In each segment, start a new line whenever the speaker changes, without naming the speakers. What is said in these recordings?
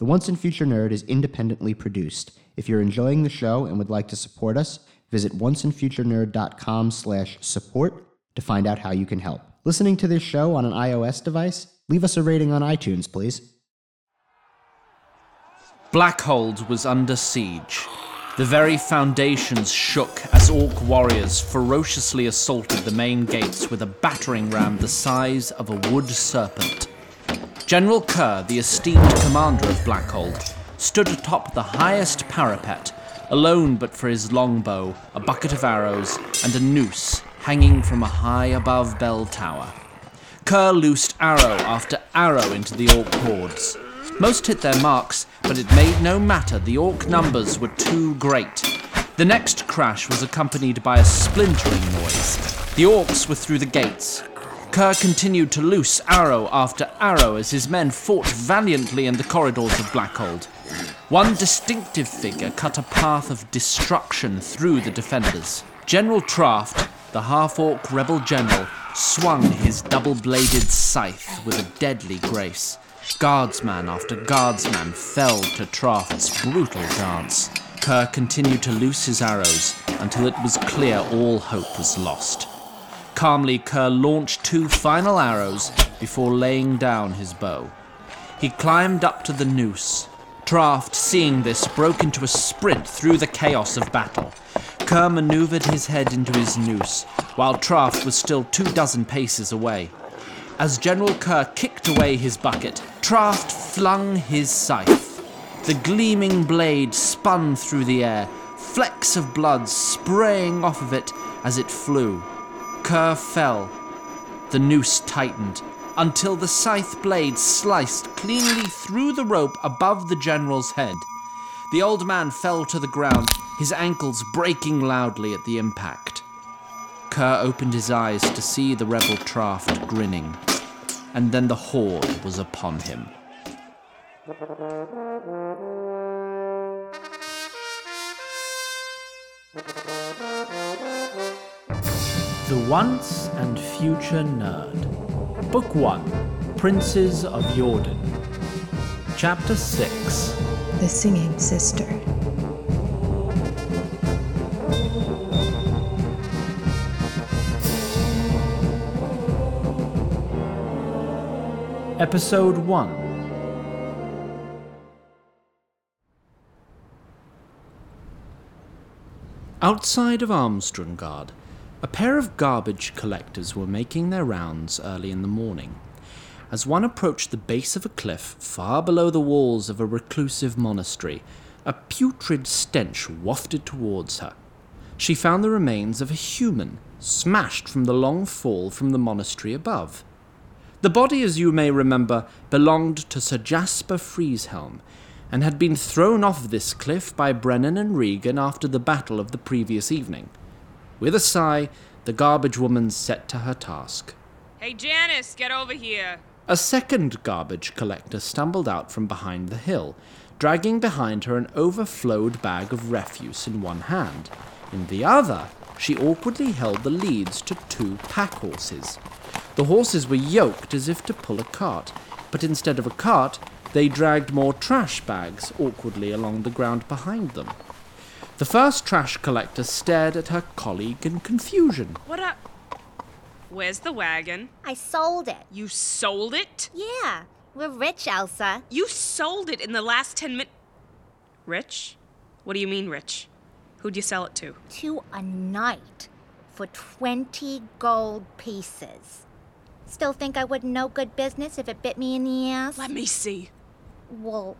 The Once and Future Nerd is independently produced. If you're enjoying the show and would like to support us, visit onceandfuturenerd.com slash support to find out how you can help. Listening to this show on an iOS device? Leave us a rating on iTunes, please.
Blackhold was under siege. The very foundations shook as Orc warriors ferociously assaulted the main gates with a battering ram the size of a wood serpent. General Kerr, the esteemed commander of Blackhold, stood atop the highest parapet, alone but for his longbow, a bucket of arrows, and a noose hanging from a high above bell tower. Kerr loosed arrow after arrow into the Orc hordes. Most hit their marks, but it made no matter, the Orc numbers were too great. The next crash was accompanied by a splintering noise. The Orcs were through the gates. Kerr continued to loose arrow after arrow as his men fought valiantly in the corridors of Blackhold. One distinctive figure cut a path of destruction through the defenders. General Traft, the half orc rebel general, swung his double bladed scythe with a deadly grace. Guardsman after guardsman fell to Traft's brutal dance. Kerr continued to loose his arrows until it was clear all hope was lost. Calmly, Kerr launched two final arrows before laying down his bow. He climbed up to the noose. Traft, seeing this, broke into a sprint through the chaos of battle. Kerr maneuvered his head into his noose, while Traft was still two dozen paces away. As General Kerr kicked away his bucket, Traft flung his scythe. The gleaming blade spun through the air, flecks of blood spraying off of it as it flew. Kerr fell. The noose tightened until the scythe blade sliced cleanly through the rope above the general's head. The old man fell to the ground, his ankles breaking loudly at the impact. Kerr opened his eyes to see the rebel Traft grinning, and then the horde was upon him. The Once and Future Nerd. Book 1 Princes of Jordan. Chapter 6
The Singing Sister.
Episode 1 Outside of Armstrungard, a pair of garbage collectors were making their rounds early in the morning. As one approached the base of a cliff far below the walls of a reclusive monastery, a putrid stench wafted towards her. She found the remains of a human, smashed from the long fall from the monastery above. The body, as you may remember, belonged to Sir Jasper Frieshelm, and had been thrown off this cliff by Brennan and Regan after the battle of the previous evening. With a sigh, the garbage woman set to her task.
Hey, Janice, get over here.
A second garbage collector stumbled out from behind the hill, dragging behind her an overflowed bag of refuse in one hand. In the other, she awkwardly held the leads to two pack horses. The horses were yoked as if to pull a cart, but instead of a cart, they dragged more trash bags awkwardly along the ground behind them. The first trash collector stared at her colleague in confusion.
What up? Where's the wagon?
I sold it.
You sold it?
Yeah, we're rich, Elsa.
You sold it in the last 10 minutes. Rich? What do you mean, rich? Who'd you sell it to?
To a knight for 20 gold pieces. Still think I wouldn't know good business if it bit me in the ass?
Let me see.
Well,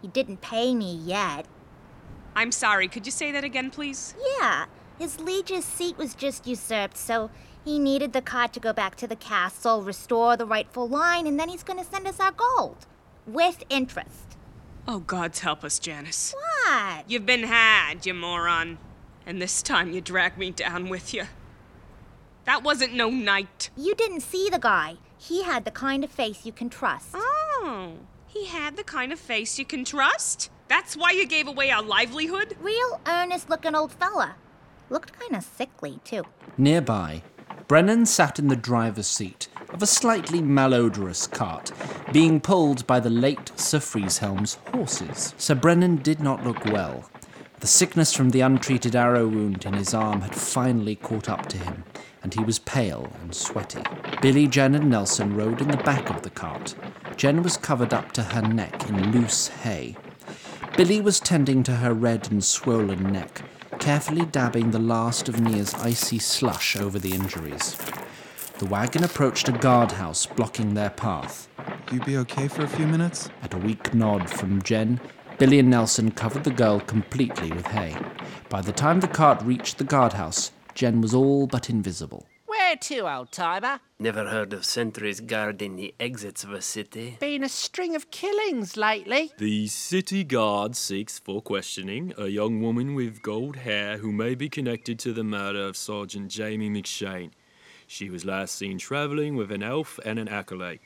he didn't pay me yet.
I'm sorry, could you say that again, please?
Yeah, his liege's seat was just usurped, so he needed the cart to go back to the castle, restore the rightful line, and then he's gonna send us our gold. With interest.
Oh, God's help us, Janice.
What?
You've been had, you moron. And this time you drag me down with you. That wasn't no knight.
You didn't see the guy. He had the kind of face you can trust.
Oh, he had the kind of face you can trust? That's why you gave away our livelihood?
Real earnest looking old fella. Looked kind of sickly, too.
Nearby, Brennan sat in the driver's seat, of a slightly malodorous cart being pulled by the late Sir Frieshelm's horses. Sir Brennan did not look well. The sickness from the untreated arrow wound in his arm had finally caught up to him, and he was pale and sweaty. Billy, Jen, and Nelson rode in the back of the cart. Jen was covered up to her neck in loose hay. Billy was tending to her red and swollen neck, carefully dabbing the last of Nia's icy slush over the injuries. The wagon approached a guardhouse blocking their path.
You be okay for a few minutes?
At a weak nod from Jen, Billy and Nelson covered the girl completely with hay. By the time the cart reached the guardhouse, Jen was all but invisible.
Where to, old timer?
Never heard of sentries guarding the exits of a city.
Been a string of killings lately.
The city guard seeks for questioning a young woman with gold hair who may be connected to the murder of Sergeant Jamie McShane. She was last seen traveling with an elf and an acolyte.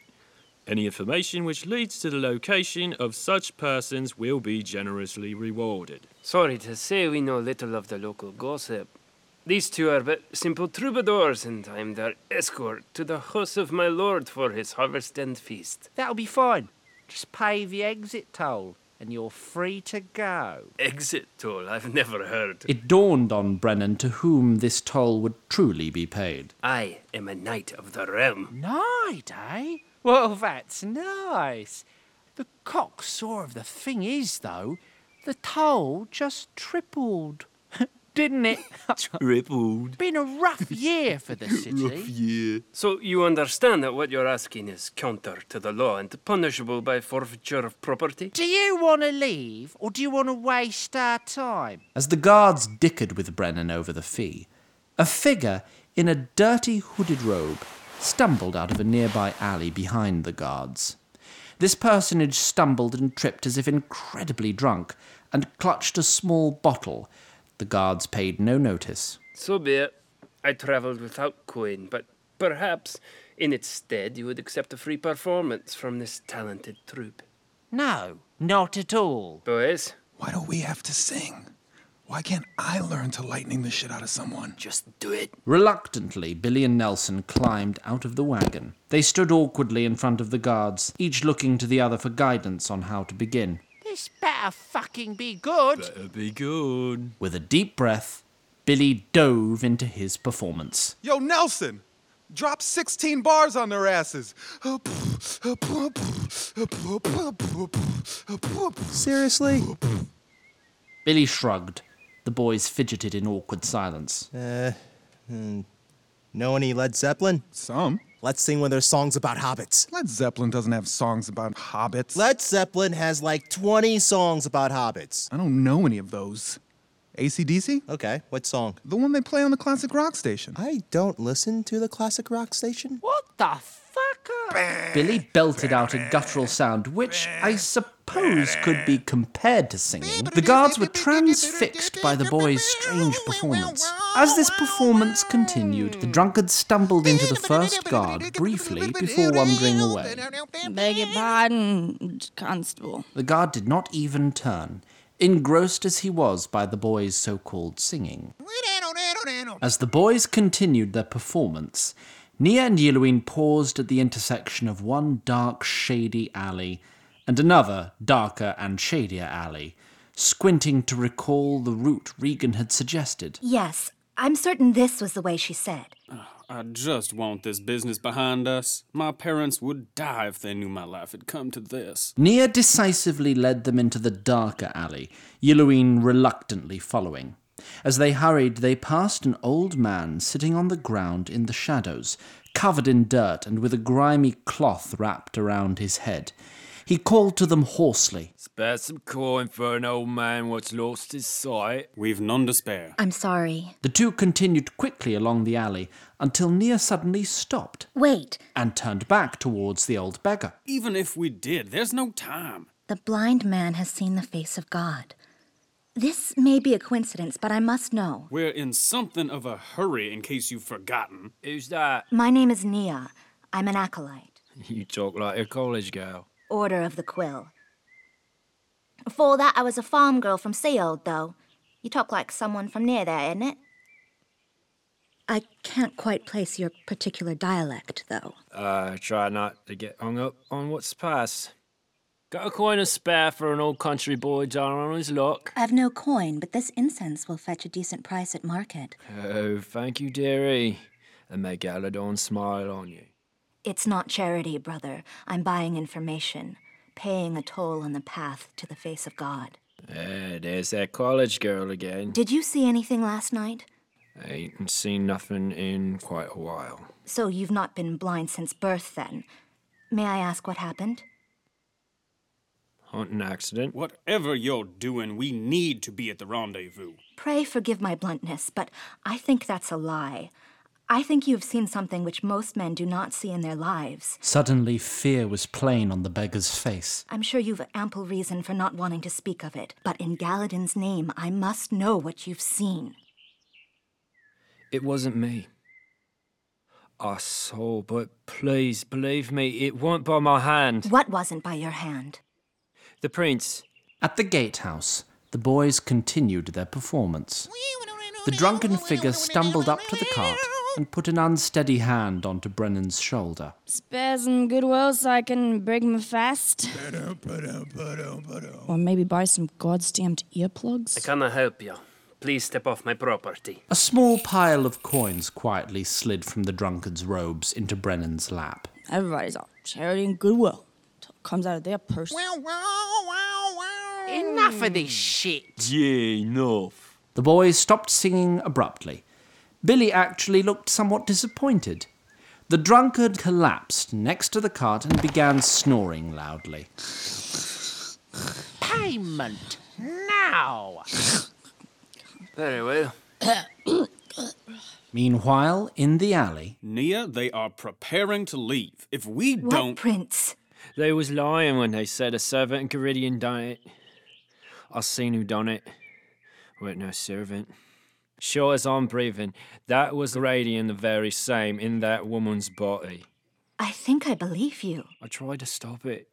Any information which leads to the location of such persons will be generously rewarded.
Sorry to say we know little of the local gossip. These two are but simple troubadours, and I am their escort to the house of my lord for his harvest and feast.
That'll be fine. Just pay the exit toll, and you're free to go.
Exit toll, I've never heard.
It dawned on Brennan to whom this toll would truly be paid.
I am a knight of the realm.
Knight, eh? Well, that's nice. The cocksaw of the thing is, though, the toll just tripled. Didn't it?
Tripled.
Been a rough year for the city.
Yeah.
So you understand that what you're asking is counter to the law and punishable by forfeiture of property?
Do you want to leave, or do you want to waste our time?
As the guards dickered with Brennan over the fee, a figure in a dirty hooded robe stumbled out of a nearby alley behind the guards. This personage stumbled and tripped as if incredibly drunk, and clutched a small bottle. The guards paid no notice.
So be it. I travelled without coin, but perhaps in its stead you would accept a free performance from this talented troupe.
No, not at all.
Boys,
Why do we have to sing? Why can't I learn to lightning the shit out of someone?
just do it.
Reluctantly, Billy and Nelson climbed out of the wagon. They stood awkwardly in front of the guards, each looking to the other for guidance on how to begin.
This better fucking be good.
Better be good.
With a deep breath, Billy dove into his performance.
Yo, Nelson! Drop 16 bars on their asses.
Seriously?
Billy shrugged. The boys fidgeted in awkward silence.
Uh, hmm. Know any Led Zeppelin?
Some.
Let's sing one of their songs about hobbits.
Led Zeppelin doesn't have songs about hobbits.
Led Zeppelin has like 20 songs about hobbits.
I don't know any of those. ACDC?
Okay, what song?
The one they play on the classic rock station.
I don't listen to the classic rock station.
What the fucker?
Billy belted out a guttural sound, which I suppose could be compared to singing. The guards were transfixed by the boy's strange performance. As this performance continued, the drunkard stumbled into the first guard briefly before wandering away.
Beg your pardon, Constable.
The guard did not even turn, engrossed as he was by the boy's so called singing. As the boys continued their performance, Nia and Yeluine paused at the intersection of one dark, shady alley and another darker and shadier alley, squinting to recall the route Regan had suggested.
Yes, I'm certain this was the way she said.
Ah, I just want this business behind us. My parents would die if they knew my life had come to this.
Nia decisively led them into the darker alley, Yeluine reluctantly following. As they hurried, they passed an old man sitting on the ground in the shadows, covered in dirt and with a grimy cloth wrapped around his head. He called to them hoarsely.
Spare some coin for an old man what's lost his sight.
We've none to spare.
I'm sorry.
The two continued quickly along the alley until Nia suddenly stopped
Wait,
and turned back towards the old beggar.
Even if we did, there's no time.
the blind man has seen the face of God. This may be a coincidence, but I must know.
We're in something of a hurry in case you've forgotten.
Who's that?
My name is Nia. I'm an acolyte.
You talk like a college girl.
Order of the Quill. Before that, I was a farm girl from Seold, though. You talk like someone from near there, isn't it?
I can't quite place your particular dialect, though.
Uh, try not to get hung up on what's past. Got a coin of spare for an old country boy down on his luck?
I've no coin, but this incense will fetch a decent price at market.
Oh, thank you, dearie. And may Galadon smile on you.
It's not charity, brother. I'm buying information, paying a toll on the path to the face of God.
Eh, there's that college girl again.
Did you see anything last night?
I ain't seen nothing in quite a while.
So you've not been blind since birth, then? May I ask what happened?
Hunting accident.
Whatever you're doing, we need to be at the rendezvous.
Pray forgive my bluntness, but I think that's a lie. I think you have seen something which most men do not see in their lives.
Suddenly, fear was plain on the beggar's face.
I'm sure you've ample reason for not wanting to speak of it, but in Galadin's name, I must know what you've seen.
It wasn't me. Ah, I saw, but please believe me, it weren't by my hand.
What wasn't by your hand?
The prince.
At the gatehouse, the boys continued their performance. The drunken figure stumbled up to the cart and put an unsteady hand onto Brennan's shoulder.
Spare some goodwill so I can break my fast. Or maybe buy some goddamned earplugs.
I cannot help you. Please step off my property.
A small pile of coins quietly slid from the drunkard's robes into Brennan's lap.
Everybody's all charity and goodwill. Till it comes out of their purse.
Enough of this shit.
Yeah, enough.
The boys stopped singing abruptly. Billy actually looked somewhat disappointed. The drunkard collapsed next to the cart and began snoring loudly.
Payment now.
Very well.
Meanwhile, in the alley,
Nia, they are preparing to leave. If we
What
don't.
prince?
They was lying when they said a servant in Caridian done it. I seen who done it. Weren't no servant. Sure as I'm breathing, that was Radian the very same in that woman's body.
I think I believe you.
I tried to stop it.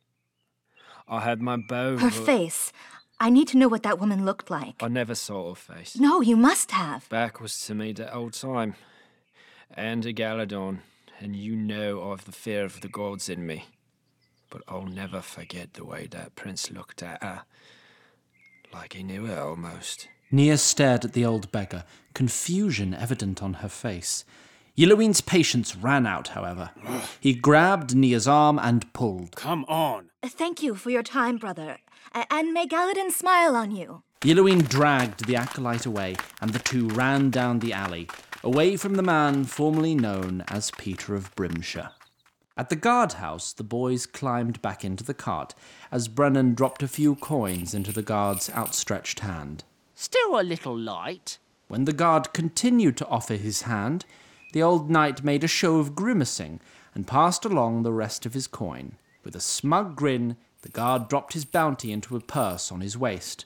I had my bow.
Her face. I need to know what that woman looked like.
I never saw her face.
No, you must have.
Back was to me the old time. And to Galadon, and you know I've the fear of the gods in me. But I'll never forget the way that prince looked at her. Like he knew her almost.
Nia stared at the old beggar, confusion evident on her face. Yelloween's patience ran out, however. He grabbed Nia's arm and pulled.
Come on.
Thank you for your time, brother. And may Galadin smile on you.
Yelloween dragged the acolyte away, and the two ran down the alley, away from the man formerly known as Peter of Brimshire. At the guardhouse, the boys climbed back into the cart as Brennan dropped a few coins into the guard's outstretched hand.
Still a little light.
When the guard continued to offer his hand, the old knight made a show of grimacing and passed along the rest of his coin. With a smug grin, the guard dropped his bounty into a purse on his waist.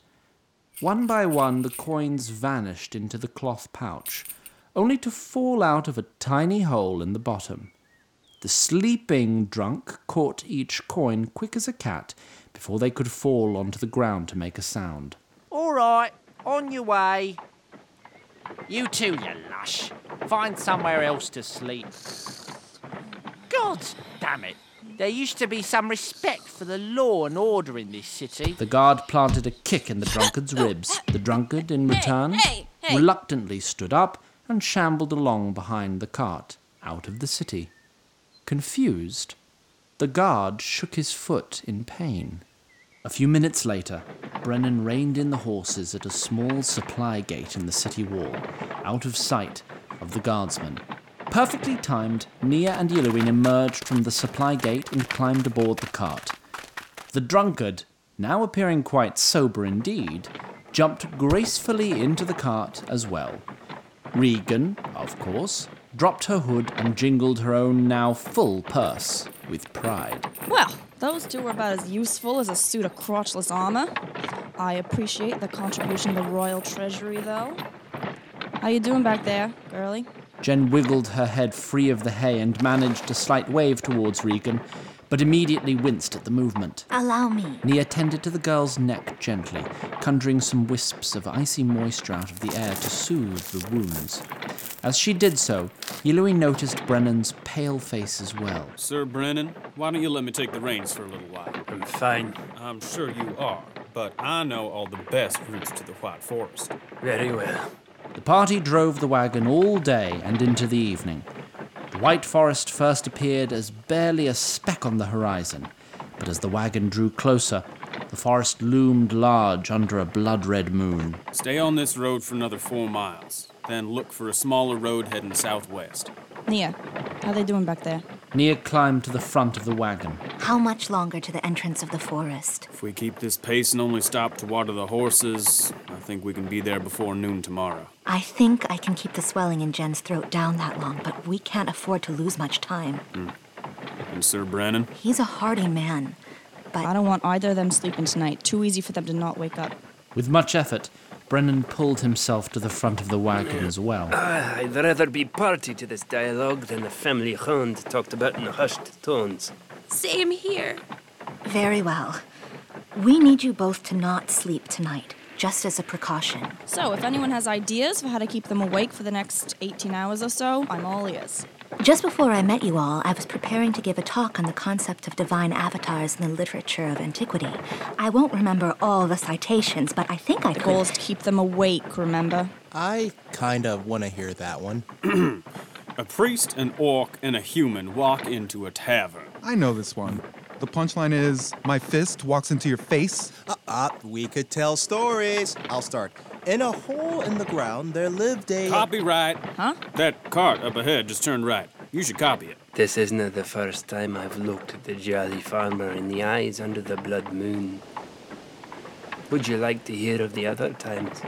One by one, the coins vanished into the cloth pouch, only to fall out of a tiny hole in the bottom. The sleeping drunk caught each coin quick as a cat before they could fall onto the ground to make a sound.
All right, on your way. You too, you lush. Find somewhere else to sleep. God damn it. There used to be some respect for the law and order in this city.
The guard planted a kick in the drunkard's ribs. The drunkard, in return,
hey, hey.
reluctantly stood up and shambled along behind the cart, out of the city. Confused, the guard shook his foot in pain. A few minutes later, Brennan reined in the horses at a small supply gate in the city wall, out of sight of the guardsmen. Perfectly timed, Nia and Yelloween emerged from the supply gate and climbed aboard the cart. The drunkard, now appearing quite sober indeed, jumped gracefully into the cart as well. Regan, of course, dropped her hood and jingled her own now full purse with pride.
Well, those two were about as useful as a suit of crotchless armor. I appreciate the contribution to the royal treasury, though. How you doing back there, girlie?
Jen wiggled her head free of the hay and managed a slight wave towards Regan, but immediately winced at the movement.
Allow me.
Nia tended to the girl's neck gently, conjuring some wisps of icy moisture out of the air to soothe the wounds. As she did so, Yilui noticed Brennan's pale face as well.
Sir Brennan, why don't you let me take the reins for a little while?
I'm fine.
I'm sure you are, but I know all the best routes to the White Forest.
Very well.
The party drove the wagon all day and into the evening. The White Forest first appeared as barely a speck on the horizon, but as the wagon drew closer, the forest loomed large under a blood red moon.
Stay on this road for another four miles, then look for a smaller road heading southwest.
Nia, how they doing back there?
Nia climbed to the front of the wagon.
How much longer to the entrance of the forest?
If we keep this pace and only stop to water the horses, I think we can be there before noon tomorrow.
I think I can keep the swelling in Jen's throat down that long, but we can't afford to lose much time. Hmm.
And Sir Brennan?
He's a hardy man. But
I don't want either of them sleeping tonight. Too easy for them to not wake up.
With much effort, Brennan pulled himself to the front of the wagon as well.
Ah, I'd rather be party to this dialogue than the family hound talked about in hushed tones.
Same here.
Very well. We need you both to not sleep tonight, just as a precaution.
So, if anyone has ideas for how to keep them awake for the next 18 hours or so, I'm all ears.
Just before I met you all, I was preparing to give a talk on the concept of divine avatars in the literature of antiquity. I won't remember all the citations, but I think I
The
could.
goal is to keep them awake, remember?
I kind of want to hear that one.
A priest, an orc, and a human walk into a tavern.
I know this one. The punchline is my fist walks into your face.
Uh, uh, we could tell stories. I'll start. In a hole in the ground, there lived a.
Copyright.
Huh?
That cart up ahead just turned right. You should copy it.
This isn't the first time I've looked at the jolly farmer in the eyes under the blood moon. Would you like to hear of the other times?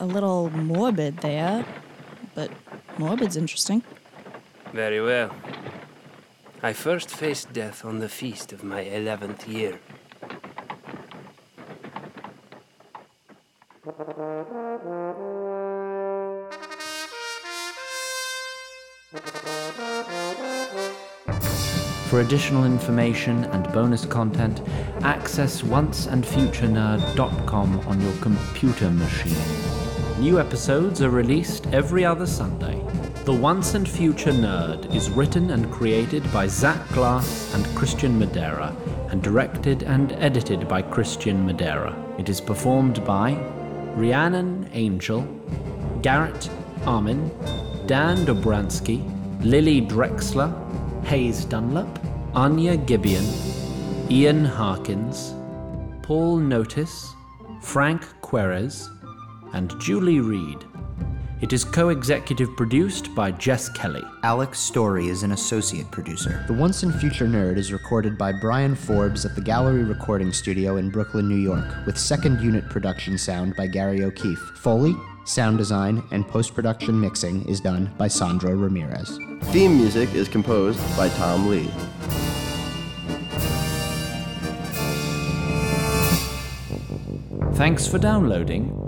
A little morbid there, but morbid's interesting.
Very well. I first faced death on the feast of my eleventh year.
For additional information and bonus content, access onceandfuturenerd.com on your computer machine. New episodes are released every other Sunday. The Once and Future Nerd is written and created by Zach Glass and Christian Madera, and directed and edited by Christian Madera. It is performed by Rhiannon Angel, Garrett Armin, Dan Dobransky, Lily Drexler, Hayes Dunlap, Anya Gibeon, Ian Harkins, Paul Notice, Frank Querez, and Julie Reed. It is co executive produced by Jess Kelly.
Alex Story is an associate producer. The Once and Future Nerd is recorded by Brian Forbes at the Gallery Recording Studio in Brooklyn, New York, with second unit production sound by Gary O'Keefe. Foley, sound design, and post production mixing is done by Sandro Ramirez.
Theme music is composed by Tom Lee.
Thanks for downloading